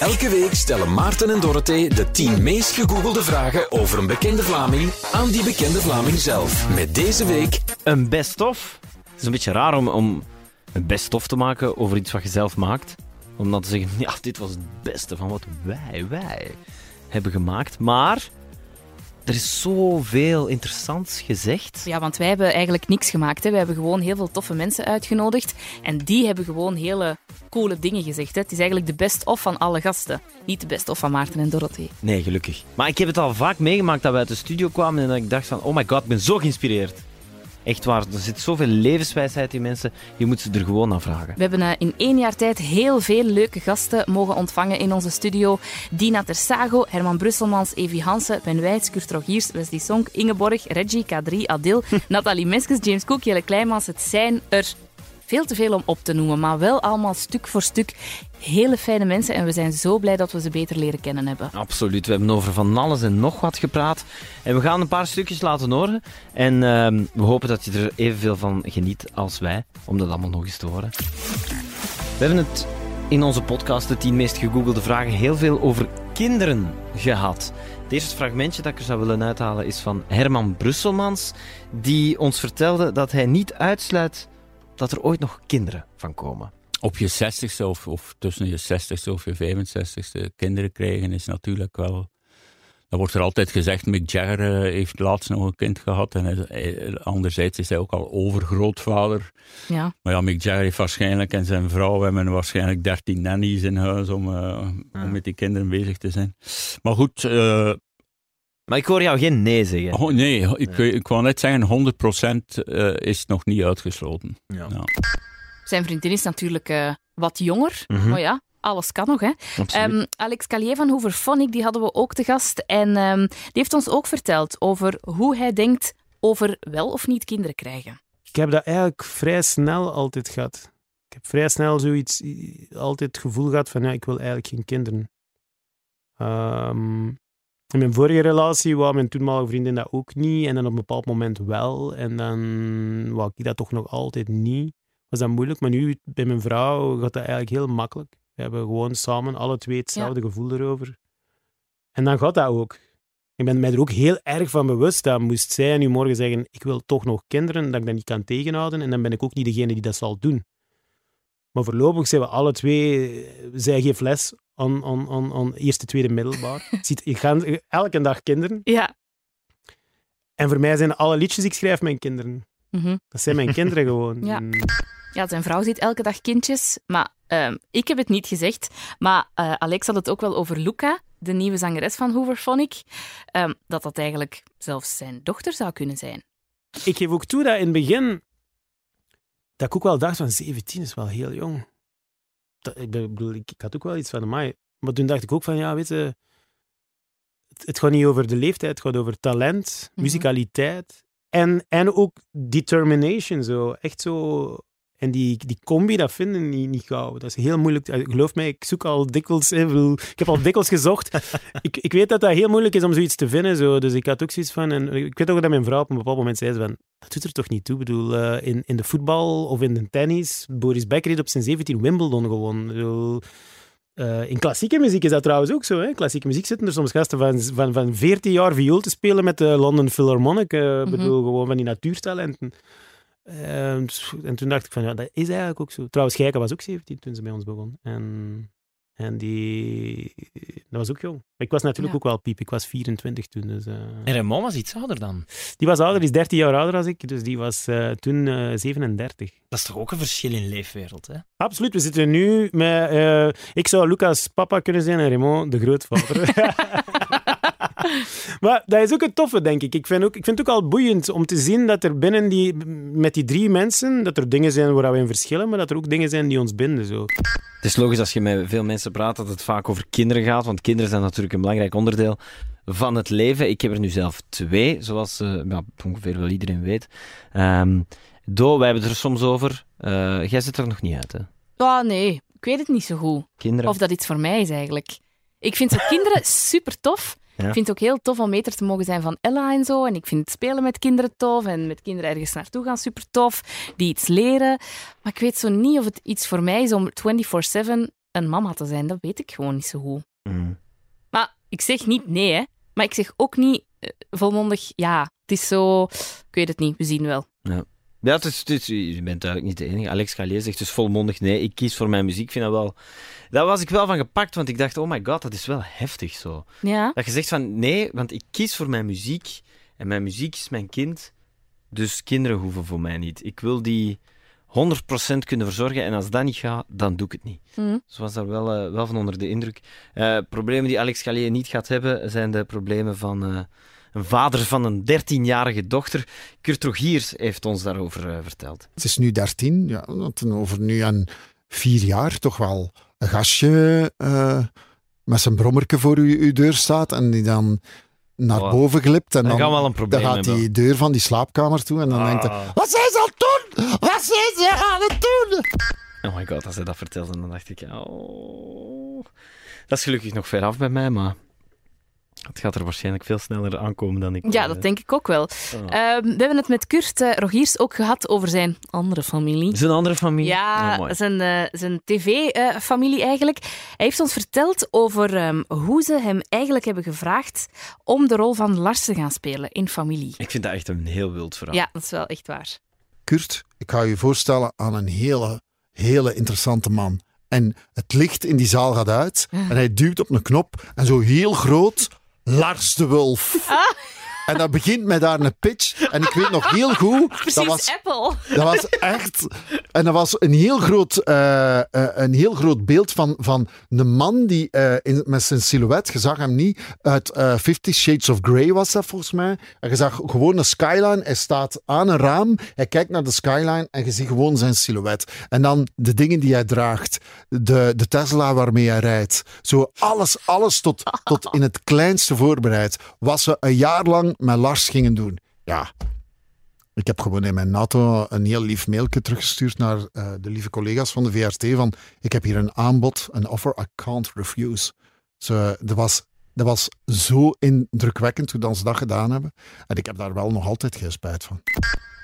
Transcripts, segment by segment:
Elke week stellen Maarten en Dorothee de 10 meest gegoogelde vragen over een bekende Vlaming aan die bekende Vlaming zelf. Met deze week Een best-of. Het is een beetje raar om, een best-of te maken over iets wat je zelf maakt. Om dan te zeggen, ja, dit was het beste van wat wij, wij hebben gemaakt. Maar er is zoveel interessants gezegd. Ja, want wij hebben eigenlijk niks gemaakt. Hè. We hebben gewoon heel veel toffe mensen uitgenodigd. En die hebben gewoon hele coole dingen gezegd. Hè. Het is eigenlijk de best-of van alle gasten. Niet de best-of van Maarten en Dorothee. Nee, gelukkig. Maar ik heb het al vaak meegemaakt dat we uit de studio kwamen en dat ik dacht van, oh my god, ik ben zo geïnspireerd. Echt waar, er zit zoveel levenswijsheid in mensen, je moet ze er gewoon naar vragen. We hebben eh, in één jaar tijd heel veel leuke gasten mogen ontvangen in onze studio. Dina Tersago, Herman Brusselmans, Evi Hansen, Ben Wijts, Kurt Rogiers, Wesley Sonk, Ingeborg, Reggie, K3, Adil, Nathalie Meskes, James Cook, Jelle Kleimans. Het zijn er veel te veel om op te noemen, maar wel allemaal stuk voor stuk hele fijne mensen. En we zijn zo blij dat we ze beter leren kennen hebben. Absoluut, we hebben over van alles en nog wat gepraat. En we gaan een paar stukjes laten horen. En ehm, we hopen dat je er evenveel van geniet als wij, om dat allemaal nog eens te horen. We hebben het in onze podcast, de 10 meest gegoogelde vragen, heel veel over kinderen gehad. Het eerste fragmentje dat ik er zou willen uithalen is van Herman Brusselmans, die ons vertelde dat hij niet uitsluit dat er ooit nog kinderen van komen. Op je zestigste of, of tussen je zestigste of je 65ste kinderen krijgen is natuurlijk wel... Dan wordt er altijd gezegd, Mick Jagger eh, heeft laatst nog een kind gehad. En hij- anderzijds is hij ook al overgrootvader. Ja. Maar ja, Mick Jagger heeft waarschijnlijk en zijn vrouw hebben waarschijnlijk 13 nannies in huis om, eh, om met die kinderen bezig te zijn. Maar goed, eh, Maar ik hoor jou geen nee zeggen. oh, nee, ik, ik wou net zeggen, 100% eh, is nog niet uitgesloten. Ja. Ja. Zijn vriendin is natuurlijk eh, wat jonger. Mhm. Maar ja, alles kan nog, hè. Absoluut. Ehm, Alex Callier van Hooverphonic, die hadden we ook te gast. En ehm, die heeft ons ook verteld over hoe hij denkt over wel of niet kinderen krijgen. Ik heb dat eigenlijk vrij snel altijd gehad. Ik heb vrij snel zoiets, altijd het gevoel gehad van, ja, ik wil eigenlijk geen kinderen. Ehm, in mijn vorige relatie wou mijn toenmalige vriendin dat ook niet. En dan op een bepaald moment wel. En dan wou ik dat toch nog altijd niet. Was dat moeilijk. Maar nu, bij mijn vrouw, gaat dat eigenlijk heel makkelijk. We hebben gewoon samen alle twee hetzelfde gevoel erover. En dan gaat dat ook. Ik ben mij er ook heel erg van bewust dat moest zij nu morgen zeggen ik wil toch nog kinderen, dat ik dat niet kan tegenhouden. En dan ben ik ook niet degene die dat zal doen. Maar voorlopig zijn we alle twee... Zij geeft les aan, aan, aan, aan eerste, tweede middelbaar. Je gaat elke dag kinderen. Ja. En voor mij zijn alle liedjes die ik schrijf mijn kinderen. Mhm. Dat zijn mijn kinderen gewoon. Ja. En Ja, zijn vrouw ziet elke dag kindjes. Maar ehm, ik heb het niet gezegd. Maar eh, Alex had het ook wel over Luca, de nieuwe zangeres van Hooverphonic. Ehm, dat dat eigenlijk zelfs zijn dochter zou kunnen zijn. ik geef ook toe dat in het begin... Dat ik ook wel dacht van 17 is wel heel jong. Dat, ik, bedoel, ik, ik had ook wel iets van, amai. Maar toen dacht ik ook van, ja, weet je... Het, het gaat niet over de leeftijd, het gaat over talent, Mhm. musicaliteit en, en ook determination. Zo. Echt zo... En die, die combi, dat vinden niet, niet gauw. Dat is heel moeilijk. Geloof mij, ik zoek al dikwijls... Ik, heb al dikwijls gezocht. ik, ik weet dat dat heel moeilijk is om zoiets te vinden. Zo. Dus ik had ook zoiets van... En ik weet ook dat mijn vrouw op een bepaald moment zei van... Dat doet er toch niet toe? Ik bedoel, eh, in, in de voetbal of in de tennis... Boris Becker heeft op zijn 17 Wimbledon gewonnen. Eh, in klassieke muziek is dat trouwens ook zo. Hè? Klassieke muziek zitten er soms gasten van, van, van 14 jaar viool te spelen met de London Philharmonic. eh, Ik Mhm. bedoel, gewoon van die natuurtalenten. Eh, en toen dacht ik van, ja, dat is eigenlijk ook zo. Trouwens, Gijke was ook 17 toen ze bij ons begon. En, en die... Dat was ook jong. Ik was natuurlijk Ja. ook wel piep. Ik was 24 toen. Dus, eh, En Raymond was iets ouder dan. Die was ouder, die is 13 jaar ouder dan ik. Dus die was eh, toen eh, 37. Dat is toch ook een verschil in leefwereld, hè? Absoluut, we zitten nu met... eh, ik zou Lucas papa kunnen zijn en Raymond de grootvader. maar dat is ook het toffe, denk ik. Ik vind, ook, ik vind het ook al boeiend om te zien dat er binnen die... Met die drie mensen, dat er dingen zijn waar we in verschillen, maar dat er ook dingen zijn die ons binden. Zo. Het is logisch als je met veel mensen praat dat het vaak over kinderen gaat, want kinderen zijn natuurlijk een belangrijk onderdeel van het leven. Ik heb er nu zelf twee, zoals eh, ja, ongeveer wel iedereen weet. Ehm Do, wij hebben het er soms over. Eh, jij zit er nog niet uit, hè? Oh nee, ik weet het niet zo goed. Kinderen. Of dat iets voor mij is eigenlijk. Ik vind zo kinderen super tof. Ja. Ik vind het ook heel tof om meter te mogen zijn van Ella en zo. En ik vind het spelen met kinderen tof. En met kinderen ergens naartoe gaan super tof. Die iets leren. Maar ik weet zo niet of het iets voor mij is om 24-7 een mama te zijn, dat weet ik gewoon niet zo goed. Mm. Maar ik zeg niet nee, hè. Maar ik zeg ook niet eh, volmondig ja. Het is zo... Ik weet het niet, we zien wel. Ja, het is, het is- je bent eigenlijk niet de enige. Alex Gallier zegt dus volmondig nee, ik kies voor mijn muziek. Ik vind dat wel... Daar was ik wel van gepakt, want ik dacht, oh my god, dat is wel heftig zo. Ja. Dat je zegt van, nee, want ik kies voor mijn muziek. En mijn muziek is mijn kind. Dus kinderen hoeven voor mij niet. Ik wil die 100% kunnen verzorgen. En als dat niet gaat, dan doe ik het niet. Hm. Dus was daar wel, eh, wel van onder de indruk. Eh, problemen die Alex Gallier niet gaat hebben, zijn de problemen van eh, een vader van een 13-jarige dochter. Kurt Rogiers heeft ons daarover eh, verteld. Het is nu 13, ja, er over nu aan vier jaar toch wel een gastje eh, met zijn brommerke voor uw, uw deur staat en die dan naar Oh. boven glipt. En Dan dan, wel een dan gaat die deur van die slaapkamer toe en dan denkt hij, Ah. wat zijn ze aan het doen? Wat zijn ze aan het doen? Oh my god, als hij dat vertelde, dan dacht ik, oh... Dat is gelukkig nog ver af bij mij, maar het gaat er waarschijnlijk veel sneller aankomen dan ik... Ja, eh, dat denk ik ook wel. oh. Ehm, we hebben het met Kurt eh, Rogiers ook gehad over zijn andere familie. Een andere familie? Ja, Oh, mooi. zijn, eh, zijn tv-familie eigenlijk. Hij heeft ons verteld over ehm, hoe ze hem eigenlijk hebben gevraagd om de rol van Lars te gaan spelen in familie. Ik vind dat echt een heel wild verhaal. Ja, dat is wel echt waar. Kurt, ik ga je voorstellen aan een hele, hele interessante man. En het licht in die zaal gaat uit en hij duwt op een knop en zo heel groot, Lars de Wulf. En dat begint met daar een pitch. En ik weet nog heel goed, Precies, dat was Apple. Dat was echt. En dat was een heel groot, eh, eh, een heel groot beeld van, van een man die eh, in, met zijn silhouet. Je zag hem niet uit Fifty Shades of Grey, was dat volgens mij. En je zag gewoon een skyline. Hij staat aan een raam. Hij kijkt naar de skyline en je ziet gewoon zijn silhouet. En dan de dingen die hij draagt. De, de Tesla waarmee hij rijdt. Zo alles, alles tot, tot in het kleinste voorbereid. Wat ze een jaar lang met Lars gingen doen. Ja, ik heb gewoon in mijn NATO een heel lief mailje teruggestuurd naar eh, de lieve collega's van de VRT van ik heb hier een aanbod, een offer I can't refuse. Zo, dat, was, dat was zo indrukwekkend hoe dat ze dat gedaan hebben. En ik heb daar wel nog altijd geen spijt van.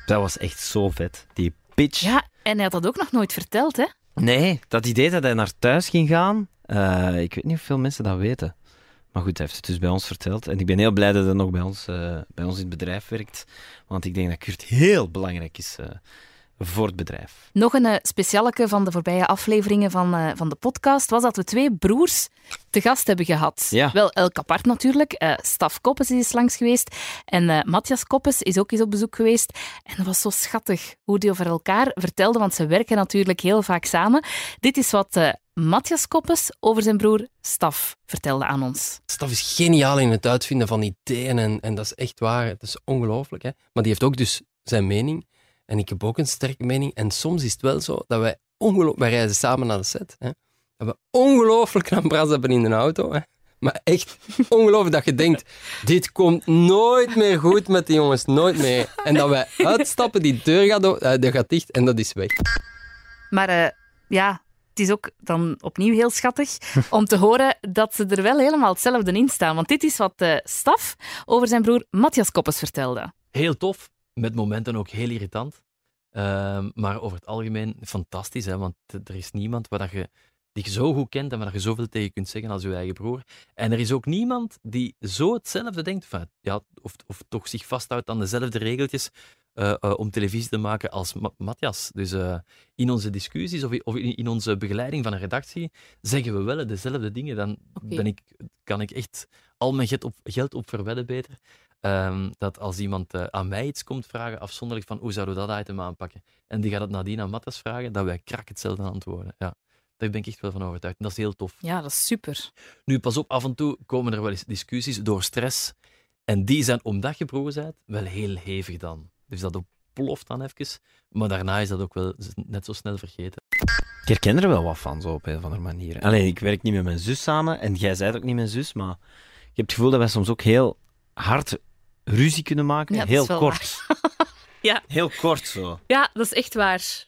Dat was echt zo vet. Die pitch. Ja, en hij had dat ook nog nooit verteld, hè? Nee, dat idee dat hij naar thuis ging gaan, eh, ik weet niet of veel mensen dat weten. Maar goed, hij heeft het dus bij ons verteld. En ik ben heel blij dat hij nog bij ons, eh, bij ons in het bedrijf werkt. Want ik denk dat Kurt heel belangrijk is eh, voor het bedrijf. Nog een uh, specialeke van de voorbije afleveringen van, van de podcast was dat we twee broers te gast hebben gehad. Ja. Wel elk apart natuurlijk. Staf Koppes is langs geweest en Matthias Koppes is ook eens op bezoek geweest. En dat was zo schattig hoe die over elkaar vertelden, want ze werken natuurlijk heel vaak samen. Dit is wat Matthias Koppes over zijn broer Staf vertelde aan ons. Staf is geniaal in het uitvinden van ideeën en, en dat is echt waar. Het is ongelooflijk. Hè? Maar die heeft ook dus zijn mening. En ik heb ook een sterke mening. En soms is het wel zo dat wij ongelooflijk... Wij reizen samen naar de set. Hè? Dat we ongelooflijk aan bras hebben in de auto. Hè? Maar echt ongelooflijk dat je denkt... Dit komt nooit meer goed met die jongens. Nooit meer. En dat wij uitstappen, die deur gaat, uh, deur gaat dicht en dat is weg. Maar uh, ja... Het is ook dan opnieuw heel schattig om te horen dat ze er wel helemaal hetzelfde in staan. Want dit is wat uh, Staf over zijn broer Matthias Koppes vertelde. Heel tof, met momenten ook heel irritant. Uh, maar over het algemeen fantastisch, hè? want er is niemand waar dat je, die je zo goed kent en waar je zoveel tegen kunt zeggen als je eigen broer. En er is ook niemand die zo hetzelfde denkt, enfin, ja, of, of toch zich vasthoudt aan dezelfde regeltjes uh, uh, om televisie te maken als Ma Matthias. Dus uh, in onze discussies of, of in, in, onze begeleiding van een redactie zeggen we wel dezelfde dingen. Dan okay. ben ik, kan ik echt al mijn geld op, geld op verwedden beter. Um, dat als iemand uh, aan mij iets komt vragen, afzonderlijk van hoe zouden we dat item aanpakken, en die gaat het nadien aan Matthias vragen, dat wij krak hetzelfde antwoorden. Ja, daar ben ik echt wel van overtuigd. En dat is heel tof. Ja, dat is super. Nu, pas op, af en toe komen er wel eens discussies door stress. En die zijn, omdat je broer bent, wel heel hevig dan. Dus dat ploft dan even. Maar daarna is dat ook wel net zo snel vergeten. Ik herken er wel wat van, zo op een of andere manier. Alleen, ik werk niet met mijn zus samen. En jij zei ook niet mijn zus, maar ik heb het gevoel dat wij soms ook heel hard ruzie kunnen maken. Ja, heel kort. ja. Heel kort zo. Ja, dat is echt waar.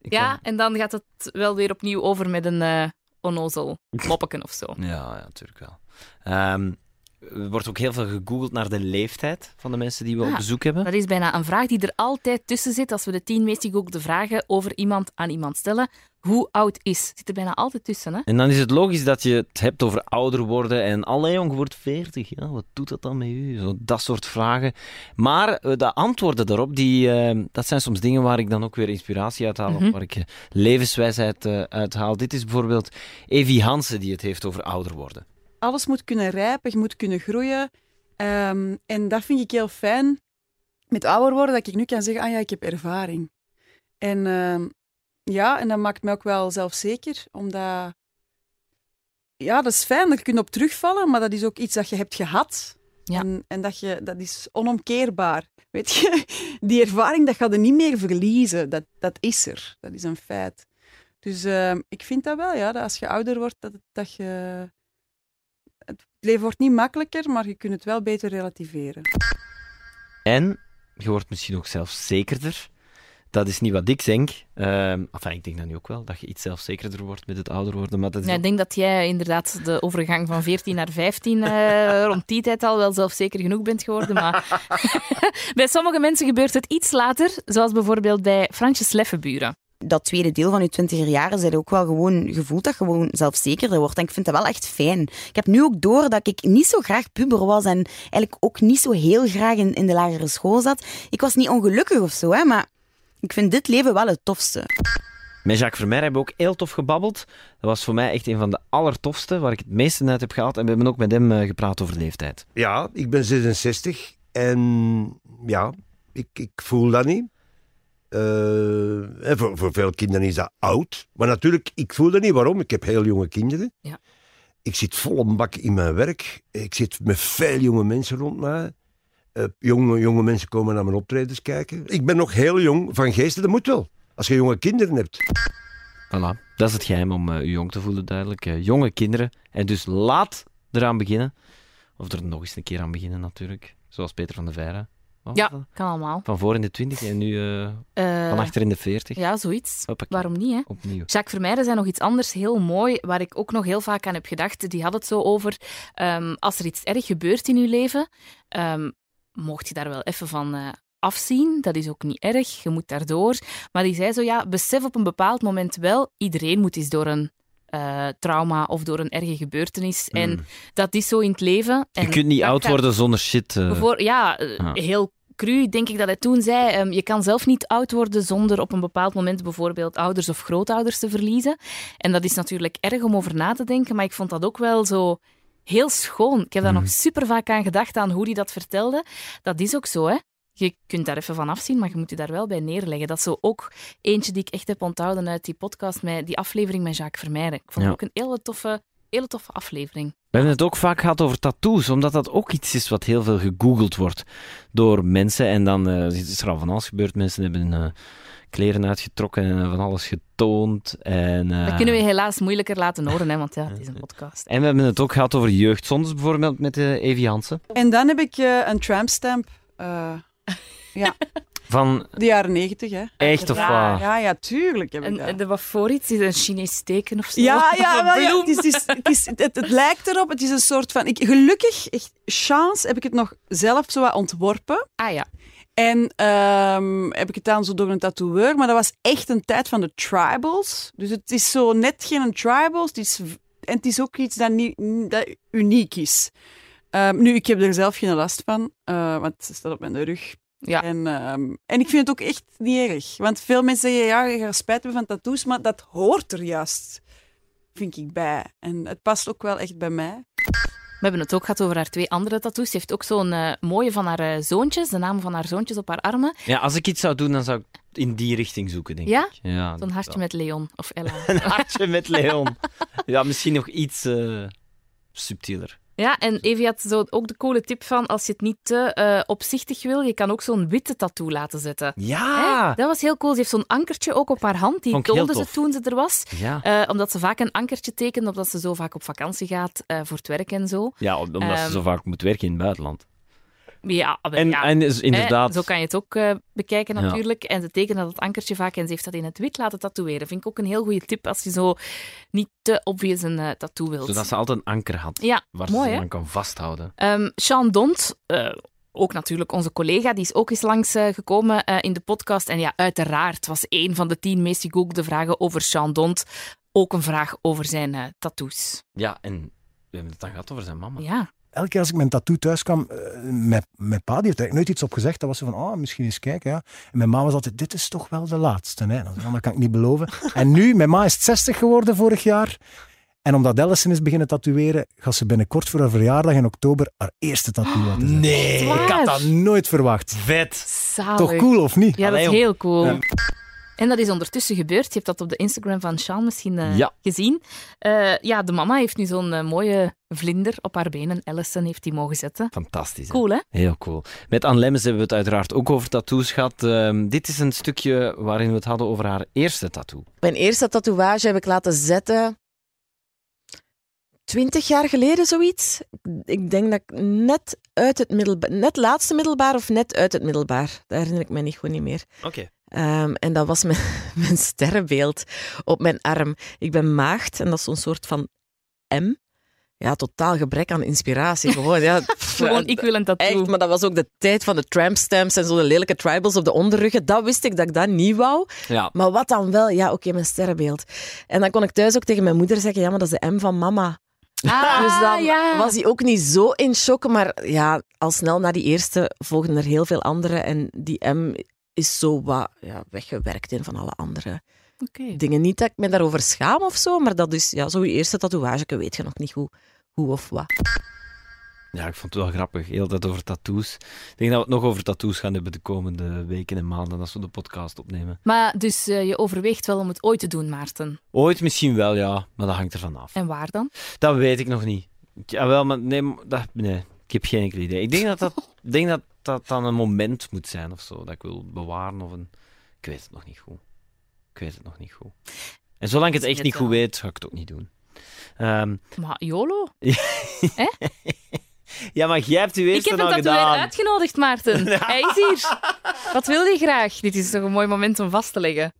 Ik ja, kan... en dan gaat het wel weer opnieuw over met een uh, onnozel moppeken of zo. Ja, ja, natuurlijk wel. Um, er wordt ook heel veel gegoogeld naar de leeftijd van de mensen die we op Ah, bezoek hebben. Dat is bijna een vraag die er altijd tussen zit als we de tien meest gegoogelde vragen over iemand aan iemand stellen. Hoe oud is? Zit er bijna altijd tussen, hè? En dan is het logisch dat je het hebt over ouder worden en allee jong, wordt 40. Ja, wat doet dat dan met u? Zo, dat soort vragen. Maar eh, de antwoorden daarop, die, eh, dat zijn soms dingen waar ik dan ook weer inspiratie uit haal, Mhm. of waar ik eh, levenswijsheid eh, uit haal. Dit is bijvoorbeeld Evie Hansen die het heeft over ouder worden. Alles moet kunnen rijpen, je moet kunnen groeien. Ehm, en dat vind ik heel fijn met ouder worden, dat ik nu kan zeggen, ah ja, ik heb ervaring. En ehm, ja, en dat maakt mij ook wel zelfzeker, omdat... Ja, dat is fijn, kun je op terugvallen, maar dat is ook iets dat je hebt gehad. Ja. En, en dat, je, dat is onomkeerbaar. Weet je, die ervaring, dat ga je niet meer verliezen. Dat, dat is er. Dat is een feit. Dus ehm, ik vind dat wel, ja, dat als je ouder wordt, dat, dat je... Het leven wordt niet makkelijker, maar je kunt het wel beter relativeren. En je wordt misschien ook zelfzekerder. Dat is niet wat ik denk. Ehm enfin, ik denk dat nu ook wel, dat je iets zelfzekerder wordt met het ouder worden. Maar dat is Ja, ook- ik denk dat jij inderdaad de overgang van 14 naar 15 eh, rond die tijd al wel zelfzeker genoeg bent geworden. Maar bij sommige mensen gebeurt het iets later, zoals bijvoorbeeld bij Fransjes Leffenburen. Dat tweede deel van je twintiger jaren zijn ook wel gewoon gevoeld dat je gewoon zelfzekerder wordt. En ik vind dat wel echt fijn. Ik heb nu ook door dat ik niet zo graag puber was en eigenlijk ook niet zo heel graag in, in de lagere school zat. Ik was niet ongelukkig of zo, hè, maar ik vind dit leven wel het tofste. Met Jacques Vermeer hebben we ook heel tof gebabbeld. Dat was voor mij echt een van de allertofste, waar ik het meeste uit heb gehaald. En we hebben ook met hem eh, gepraat over leeftijd. Ja, ik ben 66 en ja, ik, ik voel dat niet. Eh, en voor, voor veel kinderen is dat oud. Maar natuurlijk, ik voel dat niet. Waarom? Ik heb heel jonge kinderen. Ja. Ik zit vol een bak in mijn werk. Ik zit met veel jonge mensen rond mij. Eh, jonge, jonge mensen komen naar mijn optredens kijken. Ik ben nog heel jong van geesten, dat moet wel. Als je jonge kinderen hebt. Voilà, dat is het geheim om eh, u jong te voelen, duidelijk. Eh, jonge kinderen. En dus laat eraan beginnen. Of er nog eens een keer aan beginnen, natuurlijk. Zoals Peter van der Veire. Wat Ja, dat? kan allemaal. Van voor in de 20 en nu eh, Eh, van achter in de 40. Ja, zoiets. Hoppakee. Waarom niet, hè? Opnieuw. Jacques Vermeijden zei nog iets anders heel mooi, waar ik ook nog heel vaak aan heb gedacht. Die had het zo over, ehm, als er iets erg gebeurt in je leven, ehm, mocht je daar wel even van eh, afzien. Dat is ook niet erg, je moet daardoor. Maar die zei zo, ja, besef op een bepaald moment wel, iedereen moet eens door een eh, trauma of door een erge gebeurtenis. En dat is zo in het leven. Mm. Je En kunt niet oud gaat- worden zonder shit. eh. Ja, eh, Ja. heel cru denk ik dat hij toen zei. ehm, je kan zelf niet oud worden zonder op een bepaald moment bijvoorbeeld ouders of grootouders te verliezen. En dat is natuurlijk erg om over na te denken, maar ik vond dat ook wel zo heel schoon. Ik heb daar nog super vaak aan gedacht, aan hoe hij dat vertelde. Dat is ook zo, hè. Je kunt daar even van afzien, maar je moet je daar wel bij neerleggen. Dat is zo ook eentje die ik echt heb onthouden uit die podcast, met die aflevering met Jacques Vermeijden. Ik vond Ja. het ook een hele toffe, hele toffe aflevering. We hebben het ook vaak gehad over tattoos, omdat dat ook iets is wat heel veel gegoogeld wordt door mensen. En dan eh, is er al van alles gebeurd. Mensen hebben eh, kleren uitgetrokken en van alles getoond. En, eh, Dat kunnen we helaas moeilijker laten horen, hè, want ja, het is een podcast. en we hebben het ook gehad over jeugdzondes, bijvoorbeeld met uh, Evie Hansen. En dan heb ik eh, een trampstamp. Ja, Van de jaren negentig, hè. echt of waar? Ja, ja, tuurlijk heb ik En, dat. en er wat voor iets? Is het een Chinees teken of zo? Ja, ja, wel, ja. Het, is, het, is- het, is- het, het lijkt erop. Het is een soort van... Ik, gelukkig, echt chance, heb ik het nog zelf zo wat ontworpen. Ah ja. En ehm, heb ik het dan zo door een tatoeëur. Maar dat was echt een tijd van de tribals. Dus het is zo net geen tribals. Het is, en het is ook iets dat, niet, dat uniek is. Ehm, nu, ik heb er zelf geen last van. eh, want het staat op mijn rug. Ja. En, ehm, en ik vind het ook echt niet erg. Want veel mensen zeggen, ja, je gaat spijt hebben van tattoos. Maar dat hoort er juist, vind ik, bij. En het past ook wel echt bij mij. We hebben het ook gehad over haar twee andere tattoos. Ze heeft ook zo'n eh, mooie van haar eh, zoontjes, de naam van haar zoontjes op haar armen. Ja, als ik iets zou doen, dan zou ik in die richting zoeken, denk Ja? ik. Ja? Zo'n hartje met Leon of Ella. Een hartje met Leon. Ja, misschien nog iets eh, subtieler. Ja, en Evie had zo ook de coole tip van, als je het niet te eh, opzichtig wil, je kan ook zo'n witte tattoo laten zetten. Ja! Hè? Dat was heel cool. Ze heeft zo'n ankertje ook op haar hand. Die toonde ze toen ze er was. Ja. Eh, omdat ze vaak een ankertje tekent, omdat ze zo vaak op vakantie gaat eh, voor het werk en zo. Ja, omdat ze Ehm, zo vaak moet werken in het buitenland. Ja, maar En, ja. en is inderdaad... Hè, zo kan je het ook eh, bekijken Ja. natuurlijk. En ze tekenen dat ankertje vaak en ze heeft dat in het wit laten tatoeëren. Vind ik ook een heel goede tip als je zo niet te obvious een eh, tattoo wilt. Zodat ze altijd een anker had. Ja, waar ze mooi aan kan vasthouden. Ehm Sean Dont, eh, ook natuurlijk onze collega, die is ook eens langs gekomen eh, in de podcast. En ja, uiteraard was een van de tien meest gegoogelde vragen over Sean Dont ook een vraag over zijn eh, tattoos. Ja, en we hebben het dan gehad over zijn mama. Ja. Elke keer als ik met een tattoo thuis kwam, eh, mijn, mijn pa die heeft er eigenlijk nooit iets op gezegd. Dat was zo van, oh, misschien eens kijken. Ja. En mijn ma was altijd, dit is toch wel de laatste. Hè? Dat, kan ik niet beloven. En nu, mijn ma is 60 geworden vorig jaar. En omdat Allison is beginnen tatoeëren, gaat ze binnenkort voor haar verjaardag in oktober haar eerste tattoo laten zetten. Nee! Ik had dat nooit verwacht. Vet! Zalig. Toch cool, of niet? Ja, dat is heel cool. Ja. En dat is ondertussen gebeurd. Je hebt dat op de Instagram van Sean misschien eh, Ja. gezien. Eh, ja, de mama heeft nu zo'n eh, mooie vlinder op haar benen. Allison heeft die mogen zetten. Fantastisch. hè? Cool, hè? Heel cool. Met Anne Lemmens hebben we het uiteraard ook over tattoos gehad. Ehm, dit is een stukje waarin we het hadden over haar eerste tattoo. Mijn eerste tatoeage heb ik laten zetten. Twintig jaar geleden, zoiets. Ik denk dat ik net uit het middelbaar, net laatste middelbaar of net uit het middelbaar. Dat herinner ik me niet, gewoon niet meer. Oké. Ehm, en dat was mijn, mijn sterrenbeeld op mijn arm. Ik ben maagd en dat is zo'n soort van M. Ja, totaal gebrek aan inspiratie. Gewoon, ja. Gewoon, ik wil een tattoo. Echt, maar dat was ook de tijd van de tramp stamps en zo de lelijke tribals op de onderruggen. Dat wist ik dat ik dat niet wou. Ja. Maar wat dan wel? Ja, oké, mijn sterrenbeeld. En dan kon ik thuis ook tegen mijn moeder zeggen, ja, maar dat is de M van mama. Ah, dus dan ja. was hij ook niet zo in shock. Maar ja, al snel na die eerste volgden er heel veel andere. En die M is zo wat ja, weggewerkt in van alle andere Oké. dingen. Niet dat ik me daarover schaam of zo, maar dat is ja, zo je eerste tatoeage. weet je nog niet hoe, hoe of wat. Ja, ik vond het wel grappig. Heel tijd over tattoos. Ik denk dat we het nog over tattoos gaan hebben de komende weken en maanden als we de podcast opnemen. Maar dus eh, je overweegt wel om het ooit te doen, Maarten. Ooit misschien wel, ja, maar dat hangt ervan af. En waar dan? Dat weet ik nog niet. Ja, wel, maar nee, dat, nee, ik heb geen enkel idee. Ik denk dat dat, ik denk dat, dat dan een moment moet zijn of zo, dat ik wil bewaren of een... Ik weet het nog niet goed. Ik weet het nog niet goed. En zolang ik het echt niet goed wel. weet, ga ik het ook niet doen. Ehm, Maar YOLO? ja, maar jij hebt je Ik eerste heb hem dat uitgenodigd, Maarten. Hij is hier. Wat wil je graag? Dit is toch een mooi moment om vast te leggen.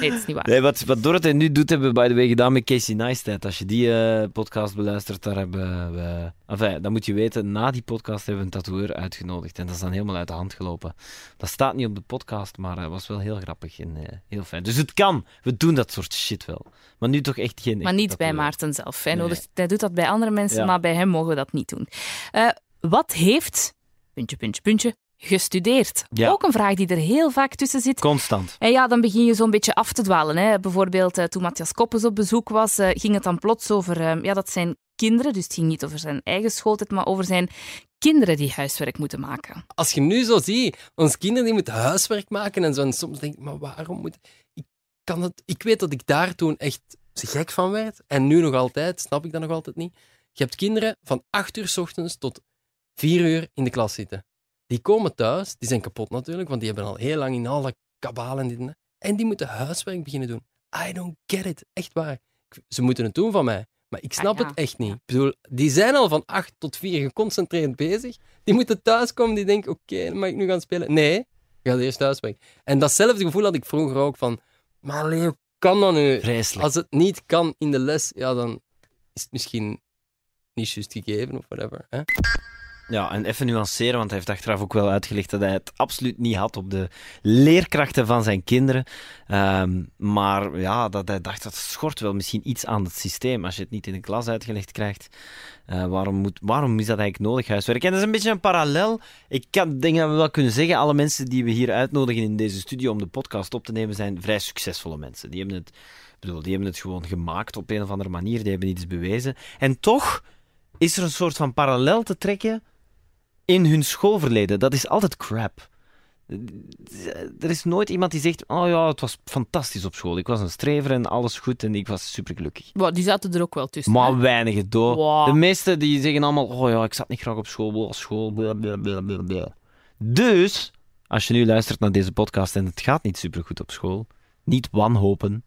Nee, het is niet waar. Nee, wat, wat Dorothee nu doet, hebben we by the way gedaan met Casey Neistat. Als je die eh, podcast beluistert, daar hebben we... Enfin, dan moet je weten, na die podcast hebben we een tatoeëur uitgenodigd. En dat is dan helemaal uit de hand gelopen. Dat staat niet op de podcast, maar het was wel heel grappig en eh, heel fijn. Dus het kan. We doen dat soort shit wel. Maar nu toch echt geen... Maar niet bij. Maarten zelf. Hij, Nee. nodigt, hij doet dat bij andere mensen, Ja. maar bij hem mogen we dat niet doen. Eh, wat heeft, puntje, puntje, puntje, gestudeerd? Ja. Ook een vraag die er heel vaak tussen zit. Constant. En ja, dan begin je zo'n beetje af te dwalen. Hè. Bijvoorbeeld eh, toen Matthias Koppes op bezoek was, eh, ging het dan plots over eh, ja, dat zijn kinderen, dus het ging niet over zijn eigen schooltijd, maar over zijn kinderen die huiswerk moeten maken. Als je nu zo ziet, ons kinderen die moeten huiswerk maken en zo, en soms denk ik, maar waarom moet... Ik, kan het... ik weet dat ik daar toen echt gek van werd, en nu nog altijd, snap ik dat nog altijd niet. Je hebt kinderen van 8 uur s ochtends tot 4 uur in de klas zitten. Die komen thuis, die zijn kapot natuurlijk, want die hebben al heel lang in alle kabalen en dit en dat. En die moeten huiswerk beginnen doen. I don't get it. Echt waar. Ik- Ze moeten het doen van mij. Maar ik snap Ah, ja. het echt niet. Ik bedoel, die zijn al van 8 tot 4 geconcentreerd bezig. Die moeten thuiskomen, die denken, oké, dan mag ik nu gaan spelen. Nee, je gaat eerst huiswerk. En datzelfde gevoel had ik vroeger ook van, maar hoe kan dat nu? Vreselijk. Als het niet kan in de les, ja, dan is het misschien niet juist gegeven of whatever. Hè? Ja, en even nuanceren, want hij heeft achteraf ook wel uitgelegd dat hij het absoluut niet had op de leerkrachten van zijn kinderen. Ehm, maar ja, dat hij dacht dat schort wel misschien iets aan het systeem. Als je het niet in de klas uitgelegd krijgt, eh, waarom, moet, waarom is dat eigenlijk nodig, huiswerk? En dat is een beetje een parallel. Ik kan, denk dat we wel kunnen zeggen, alle mensen die we hier uitnodigen in deze studio om de podcast op te nemen, zijn vrij succesvolle mensen. Die hebben het, bedoel, die hebben het gewoon gemaakt op een of andere manier, die hebben iets bewezen. En toch is er een soort van parallel te trekken in hun schoolverleden. Dat is altijd crap. Er is nooit iemand die zegt: Oh ja, het was fantastisch op school. Ik was een strever en alles goed en ik was supergelukkig. Wow, die zaten er ook wel tussen. Maar hè? weinigen door. Wow. De meesten die zeggen allemaal: Oh ja, ik zat niet graag op school, school. Dus, als je nu luistert naar deze podcast en het gaat niet supergoed op school, niet wanhopen.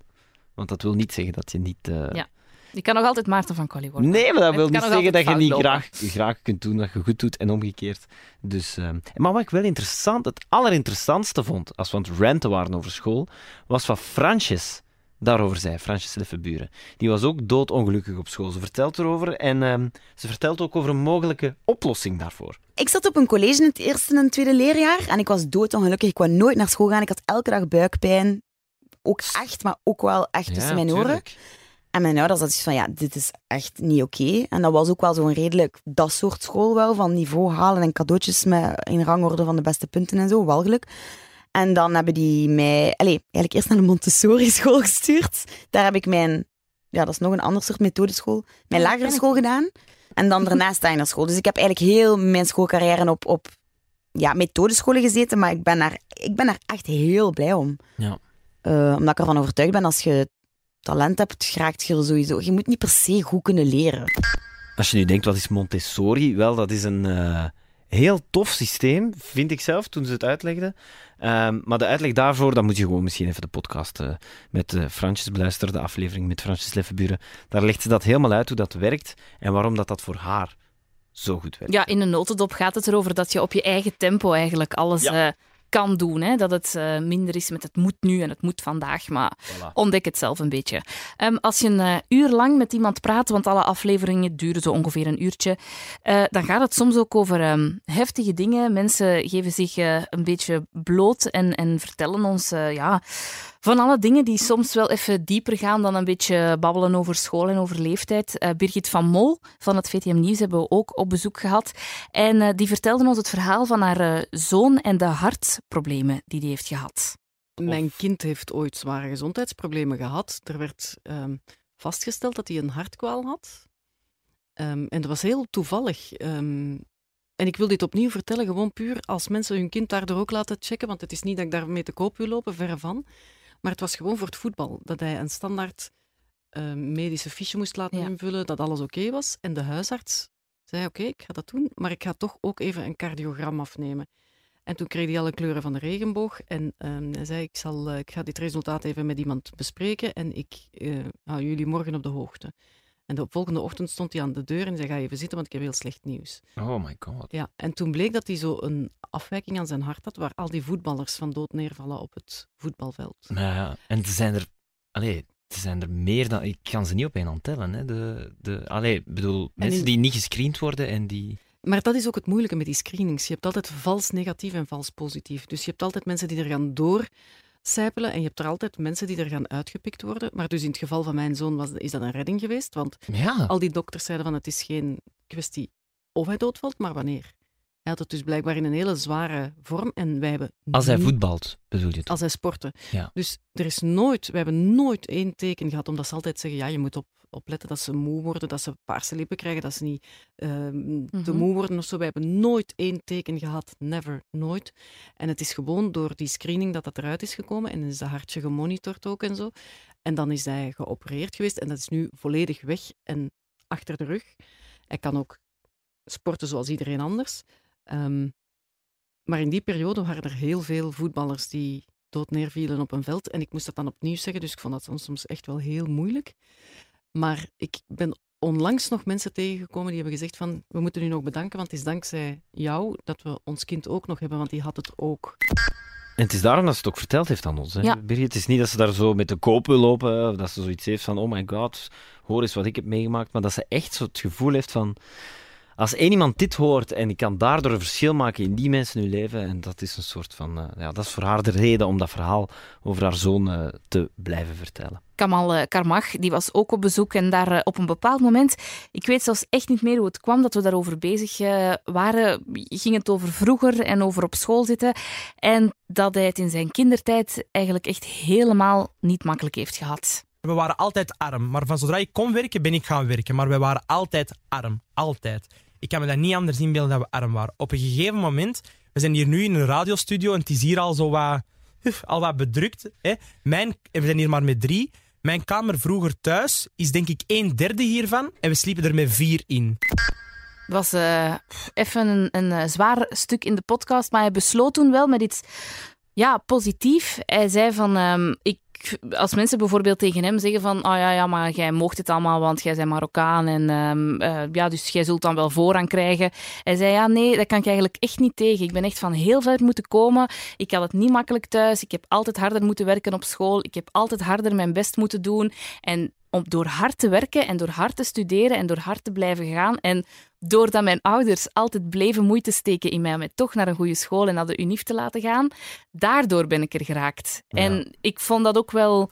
Want dat wil niet zeggen dat je niet, eh, Ja. Je kan nog altijd Maarten van Colly worden. Nee, maar dat wil niet zeggen dat je niet graag, graag kunt doen dat je goed doet en omgekeerd. Dus, ehm, maar wat ik wel interessant, het allerinteressantste vond, als we aan het ranten waren over school, was wat Fransjes daarover zei, Fransjes Leffenburen. Die was ook doodongelukkig op school. Ze vertelt erover en ehm, ze vertelt ook over een mogelijke oplossing daarvoor. Ik zat op een college in het eerste en tweede leerjaar en ik was doodongelukkig. Ik wou nooit naar school gaan. Ik had elke dag buikpijn. Ook echt, maar ook wel echt tussen mijn oren. En mijn ouders hadden zoiets van, ja, dit is echt niet oké. En dat was ook wel zo'n redelijk dat soort school wel, van niveau halen en cadeautjes met in rangorde van de beste punten en zo, walgelijk. En dan hebben die mij, allez, eigenlijk eerst naar de Montessori-school gestuurd. Daar heb ik mijn, ja, dat is nog een ander soort methodeschool, mijn lagere school gedaan. En dan daarna Steinerschool. Dus ik heb eigenlijk heel mijn schoolcarrière op, op ja, methodescholen gezeten, maar ik ben daar, ik ben daar echt heel blij om. Ja. Eh, omdat ik ervan overtuigd ben, als je talent hebt, geraakt je er sowieso. Je moet niet per se goed kunnen leren. Als je nu denkt, wat is Montessori? Wel, dat is een eh, heel tof systeem, vind ik zelf, toen ze het uitlegden. Ehm, maar de uitleg daarvoor, dan moet je gewoon misschien even de podcast eh, met uh, Fransjes beluisteren, de aflevering met Fransjes Leffenburen. Daar legt ze dat helemaal uit, hoe dat werkt en waarom dat, dat voor haar zo goed werkt. Ja, in een notendop gaat het erover dat je op je eigen tempo eigenlijk alles Ja. Kan doen. Hè? Dat het eh, minder is met het moet nu en het moet vandaag. Maar Voilà. ontdek het zelf een beetje. Ehm, als je een eh, uur lang met iemand praat, want alle afleveringen duren zo ongeveer een uurtje, eh, dan gaat het soms ook over ehm, heftige dingen. Mensen geven zich een beetje bloot en, en vertellen ons ja, van alle dingen die soms wel even dieper gaan dan een beetje babbelen over school en over leeftijd. Eh, Birgit van Mol van het VTM Nieuws hebben we ook op bezoek gehad. En eh, die vertelde ons het verhaal van haar eh, zoon en de hartproblemen die hij heeft gehad. Mijn kind heeft ooit zware gezondheidsproblemen gehad. Er werd ehm, vastgesteld dat hij een hartkwaal had. Ehm, en dat was heel toevallig. Ehm, en ik wil dit opnieuw vertellen, gewoon puur als mensen hun kind daardoor ook laten checken. Want het is niet dat ik daarmee te koop wil lopen, verre van. Maar het was gewoon voor het voetbal. Dat hij een standaard ehm, medische fiche moest laten Ja. invullen, dat alles oké was. En de huisarts zei, oké, ik ga dat doen, maar ik ga toch ook even een cardiogram afnemen. En toen kreeg hij alle kleuren van de regenboog. En ehm, hij zei, ik, zal, eh, ik ga dit resultaat even met iemand bespreken en ik eh, hou jullie morgen op de hoogte. En de volgende ochtend stond hij aan de deur en zei, ga even zitten, want ik heb heel slecht nieuws. Oh my god. Ja, en toen bleek dat hij zo een afwijking aan zijn hart had, waar al die voetballers van dood neervallen op het voetbalveld. Nou ja, en er zijn er, allee, er zijn er meer dan, ik kan ze niet op één hand tellen. Hè. De, de, allee, ik bedoel, mensen in- die niet gescreend worden en die... Maar dat is ook het moeilijke met die screenings. Je hebt altijd vals negatief en vals positief. Dus je hebt altijd mensen die er gaan doorcijpelen en je hebt er altijd mensen die er gaan uitgepikt worden. Maar dus in het geval van mijn zoon was, is dat een redding geweest, want Ja. al die dokters zeiden van het is geen kwestie of hij doodvalt, maar wanneer. Hij had het dus blijkbaar in een hele zware vorm en wij hebben... Als hij voetbalt, bedoel je toch? Als hij sportte. Ja. Dus er is nooit, we hebben nooit één teken gehad, omdat ze altijd zeggen, ja, je moet op, opletten dat ze moe worden, dat ze paarse lippen krijgen, dat ze niet ehm, te Mhm. moe worden of zo. We hebben nooit één teken gehad, never, nooit. En het is gewoon door die screening dat dat eruit is gekomen en is dat hartje gemonitord ook en zo. En dan is hij geopereerd geweest en dat is nu volledig weg en achter de rug. Hij kan ook sporten zoals iedereen anders. Ehm, maar in die periode waren er heel veel voetballers die dood neervielen op een veld. En ik moest dat dan opnieuw zeggen, dus ik vond dat soms echt wel heel moeilijk. Maar ik ben onlangs nog mensen tegengekomen die hebben gezegd van we moeten u nog bedanken, want het is dankzij jou dat we ons kind ook nog hebben, want die had het ook. En het is daarom dat ze het ook verteld heeft aan ons. Hè? Ja. Birgit, het is niet dat ze daar zo met de koop wil lopen, of dat ze zoiets heeft van, oh my god, hoor eens wat ik heb meegemaakt, maar dat ze echt zo het gevoel heeft van, als één iemand dit hoort en ik kan daardoor een verschil maken in die mensen hun leven, en dat is een soort van, eh, ja, dat is voor haar de reden om dat verhaal over haar zoon eh, te blijven vertellen. Kamal eh, Karmach, die was ook op bezoek en daar eh, op een bepaald moment, ik weet zelfs echt niet meer hoe het kwam dat we daarover bezig eh, waren, ging het over vroeger en over op school zitten en dat hij het in zijn kindertijd eigenlijk echt helemaal niet makkelijk heeft gehad. We waren altijd arm, maar van zodra ik kon werken, ben ik gaan werken. Maar wij waren altijd arm. Altijd. Ik kan me dat niet anders inbeelden dat we arm waren. Op een gegeven moment, we zijn hier nu in een radiostudio en het is hier al zo wat, al wat bedrukt. Hè. Mijn, we zijn hier maar met drie. Mijn kamer vroeger thuis is denk ik een derde hiervan en we sliepen er met vier in. Het was eh, even een, een eh, zwaar stuk in de podcast, maar hij besloot toen wel met iets Ja, positief. Hij zei van, ehm, ik, als mensen bijvoorbeeld tegen hem zeggen van, oh ja, ja, maar jij mocht het allemaal, want jij bent Marokkaan en ehm, eh, ja, dus jij zult dan wel voorrang krijgen. Hij zei, ja, nee, dat kan ik eigenlijk echt niet tegen. Ik ben echt van heel ver moeten komen. Ik had het niet makkelijk thuis. Ik heb altijd harder moeten werken op school. Ik heb altijd harder mijn best moeten doen. En om, door hard te werken en door hard te studeren en door hard te blijven gaan en doordat mijn ouders altijd bleven moeite steken in mij om toch naar een goede school en naar de UNIF te laten gaan, daardoor ben ik er geraakt. En ik vond dat ook wel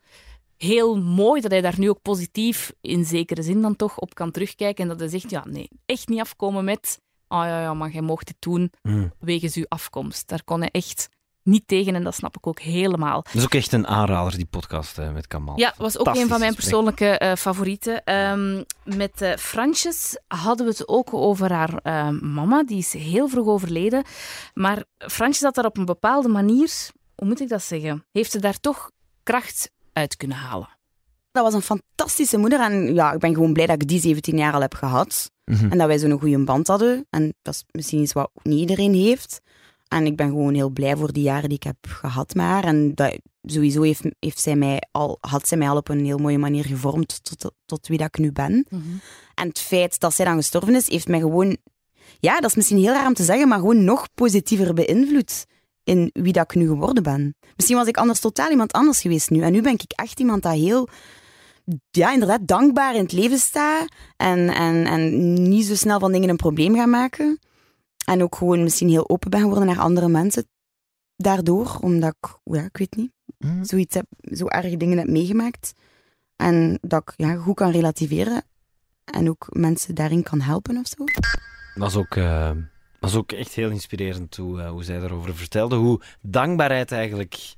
heel mooi dat hij daar nu ook positief, in zekere zin dan toch, op kan terugkijken. En dat hij zegt, ja, nee, echt niet afkomen met, oh ja, ja, maar jij mocht dit doen Mm. wegens uw afkomst. Daar kon hij echt niet tegen en dat snap ik ook helemaal. Dat is ook echt een aanrader, die podcast eh, met Kamal. Ja, was ook een van mijn persoonlijke eh, favorieten. Ehm, met eh Fransjes hadden we het ook over haar eh, mama. Die is heel vroeg overleden. Maar Fransjes had daar op een bepaalde manier, hoe moet ik dat zeggen, heeft ze daar toch kracht uit kunnen halen. Dat was een fantastische moeder. En ja, ik ben gewoon blij dat ik die 17 jaar al heb gehad. Mhm. En dat wij zo'n goede band hadden. En dat is misschien iets wat niet iedereen heeft. En ik ben gewoon heel blij voor die jaren die ik heb gehad met haar. En dat, sowieso heeft, heeft zij mij al, had zij mij al op een heel mooie manier gevormd tot, tot wie dat ik nu ben. En het feit dat zij dan gestorven is, heeft mij gewoon... Ja, dat is misschien heel raar om te zeggen, maar gewoon nog positiever beïnvloed in wie dat ik nu geworden ben. Misschien was ik anders totaal iemand anders geweest nu. En nu ben ik echt iemand dat heel ja, inderdaad dankbaar in het leven sta en, en, en niet zo snel van dingen een probleem ga maken. En ook gewoon misschien heel open ben geworden naar andere mensen daardoor, omdat ik, ja, ik weet niet, zoiets heb, zo erge dingen heb meegemaakt. En dat ik ja, goed kan relativeren en ook mensen daarin kan helpen of zo. was ook, eh, was ook echt heel inspirerend hoe, eh, hoe zij daarover vertelde. Hoe dankbaarheid eigenlijk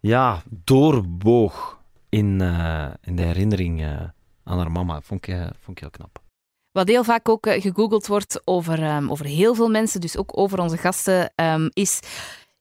ja, doorboog in, eh, in de herinnering eh, aan haar mama. Vond ik, eh, vond ik heel knap. Wat heel vaak ook eh, gegoogeld wordt over, ehm, over heel veel mensen, dus ook over onze gasten, ehm, is: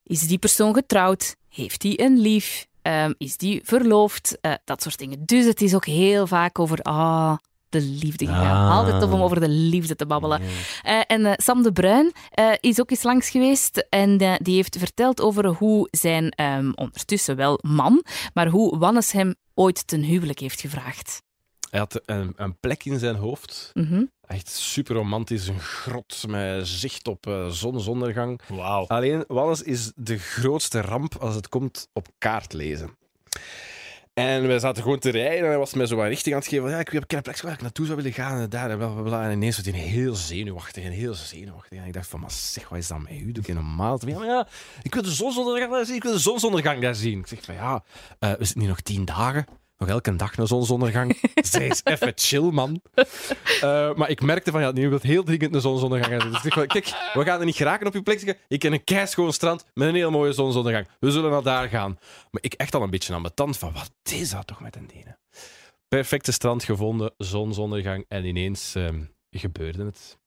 is die persoon getrouwd? Heeft die een lief? Ehm, is die verloofd? Eh, dat soort dingen. Dus het is ook heel vaak over ah, de liefde gegaan. Ah. Altijd tof om over de liefde te babbelen. Eh, en Sam de Bruin is ook eens langs geweest en die heeft verteld over hoe zijn ondertussen wel man, maar hoe Wannes hem ooit ten huwelijk heeft gevraagd. Hij had een, een plek in zijn hoofd. Mhm. Echt super romantisch. Een grot met zicht op eh, zonsondergang. Wauw. Alleen, Wannes is de grootste ramp als het komt op kaart lezen. En wij zaten gewoon te rijden en hij was mij zo wat richting aan het geven. van, Ja, ik heb een plek waar ik naartoe zou willen gaan. En daar en bla, bla, bla. En ineens werd hij heel zenuwachtig en heel zenuwachtig. En ik dacht van, maar zeg, wat is dat met u? Doe ik normaal? Ja, maar ja, ik wil de zonsondergang daar zien. Ik wil de zonsondergang daar zien. Ik zeg van, ja, eh, we zitten nu nog tien dagen. Nog elke dag een zonsondergang. Zij is even chill, man. Eh, maar ik merkte van, ja, nu wil heel dringend een zonsondergang. Dus ik zeg van, kijk, we gaan er niet geraken op je plek. zeggen. Ik ken een keischoon strand met een heel mooie zonsondergang. We zullen naar daar gaan. Maar ik echt al een beetje aan mijn tand van, wat is dat toch met een denen? Perfecte strand gevonden, zonsondergang. En ineens ehm, gebeurde het.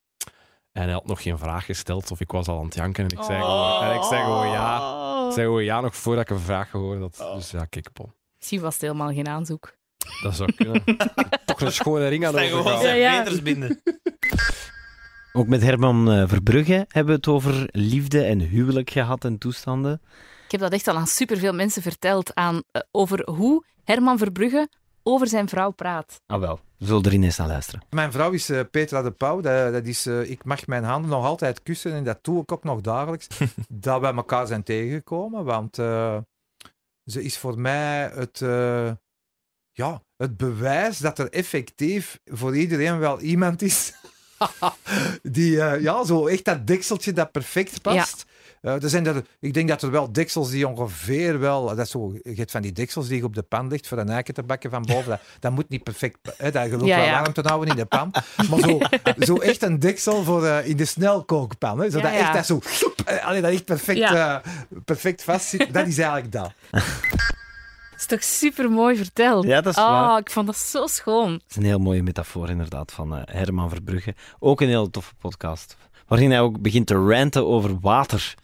En hij had nog geen vraag gesteld of ik was al aan het janken. En ik zei gewoon, en ik zei gewoon ja. Ik zei gewoon ja nog voordat ik een vraag gehoord had. Dus ja, kijk, Paul. Misschien was het helemaal geen aanzoek. Dat zou kunnen. Toch een schone ring aan zijn Ja, ja. veters binden. Ook met Herman eh, Verbrugge hebben we het over liefde en huwelijk gehad en toestanden. Ik heb dat echt al aan superveel mensen verteld aan, eh, over hoe Herman Verbrugge over zijn vrouw praat. Ah wel, we zullen er ineens naar luisteren. Mijn vrouw is eh, Petra de Pauw. Dat, dat is, ik mag mijn handen nog altijd kussen en dat doe ik ook nog dagelijks. dat wij elkaar zijn tegengekomen, want eh, ze is voor mij het, eh, ja, het bewijs dat er effectief voor iedereen wel iemand is die eh, ja, zo echt dat dekseltje dat perfect past. Eh, er zijn er, ik denk dat er wel deksels die ongeveer wel... Dat is zo, je hebt van die deksels die je op de pan legt voor een eiken te bakken van boven. Dat, dat moet niet perfect... Hè, dat je ook Ja, wel ja. warm te houden in de pan. Maar zo, zo echt een deksel voor eh, in de snelkookpan. Hè, zodat Ja, ja. echt dat zo... eh, allee, dat echt perfect, Ja. eh, perfect vast zit. Dat is eigenlijk dat. Dat is toch super mooi verteld? Ja, dat is oh, waar. ik vond dat zo schoon. Dat is een heel mooie metafoor inderdaad van eh, Herman Verbrugge. Ook een heel toffe podcast. Waarin hij ook begint te ranten over water.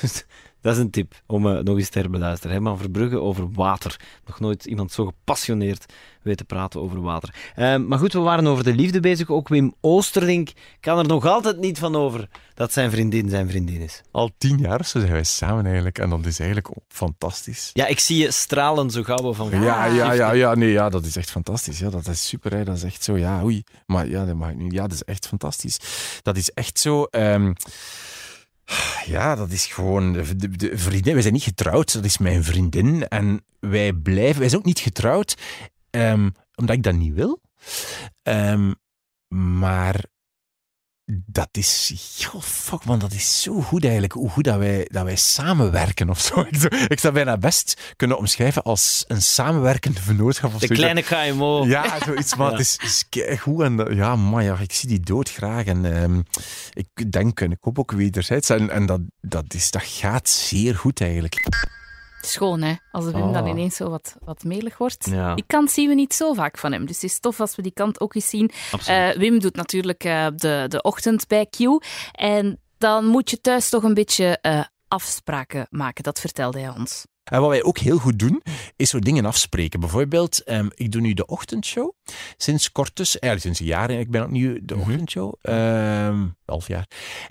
Dat is een tip om eh, nog eens te herbeluisteren. Herman Verbrugge over water. Nog nooit iemand zo gepassioneerd weten praten over water. Eh, maar goed, we waren over de liefde bezig. Ook Wim Oosterlink kan er nog altijd niet van over dat zijn vriendin zijn vriendin is. Al tien jaar zo zijn wij samen eigenlijk. En dat is eigenlijk fantastisch. Ja, ik zie je stralen zo gauw van Ja, ja, ja, ja, nee, ja, dat is echt fantastisch. Ja, dat is super. Hè. Dat is echt zo, ja, oei. Maar ja, dat mag ik niet. Ja, dat is echt fantastisch. Dat is echt zo. ehm, ja, dat is gewoon de, vriendin. Wij zijn niet getrouwd, dat is mijn vriendin. En wij blijven, wij zijn ook niet getrouwd, ehm, omdat ik dat niet wil. Ehm, maar dat is, joh, fuck man, dat is zo goed eigenlijk. Hoe goed dat wij, dat wij samenwerken of zo. Ik, zou- bijna best kunnen omschrijven als een samenwerkende vernootschap. Of De kleine KMO. Ja, zoiets, maar Ja. het is, is keigoed. En ja, man, ja, ik zie die dood graag. En ehm, ik denk, en ik hoop ook wederzijds. En, en dat, dat, is, dat gaat zeer goed eigenlijk. Schoon, hè? Als de Wim Oh. dan ineens zo wat, wat melig wordt. Ja. Die kant zien we niet zo vaak van hem. Dus het is tof als we die kant ook eens zien. Eh, Wim doet natuurlijk eh, de, de ochtend bij Q. En dan moet je thuis toch een beetje eh, afspraken maken. Dat vertelde hij ons. En wat wij ook heel goed doen, is zo dingen afspreken. Bijvoorbeeld, ehm, ik doe nu de ochtendshow. Sinds kort dus, eigenlijk sinds een jaar. Ik ben opnieuw de ochtendshow. Ehm half jaar.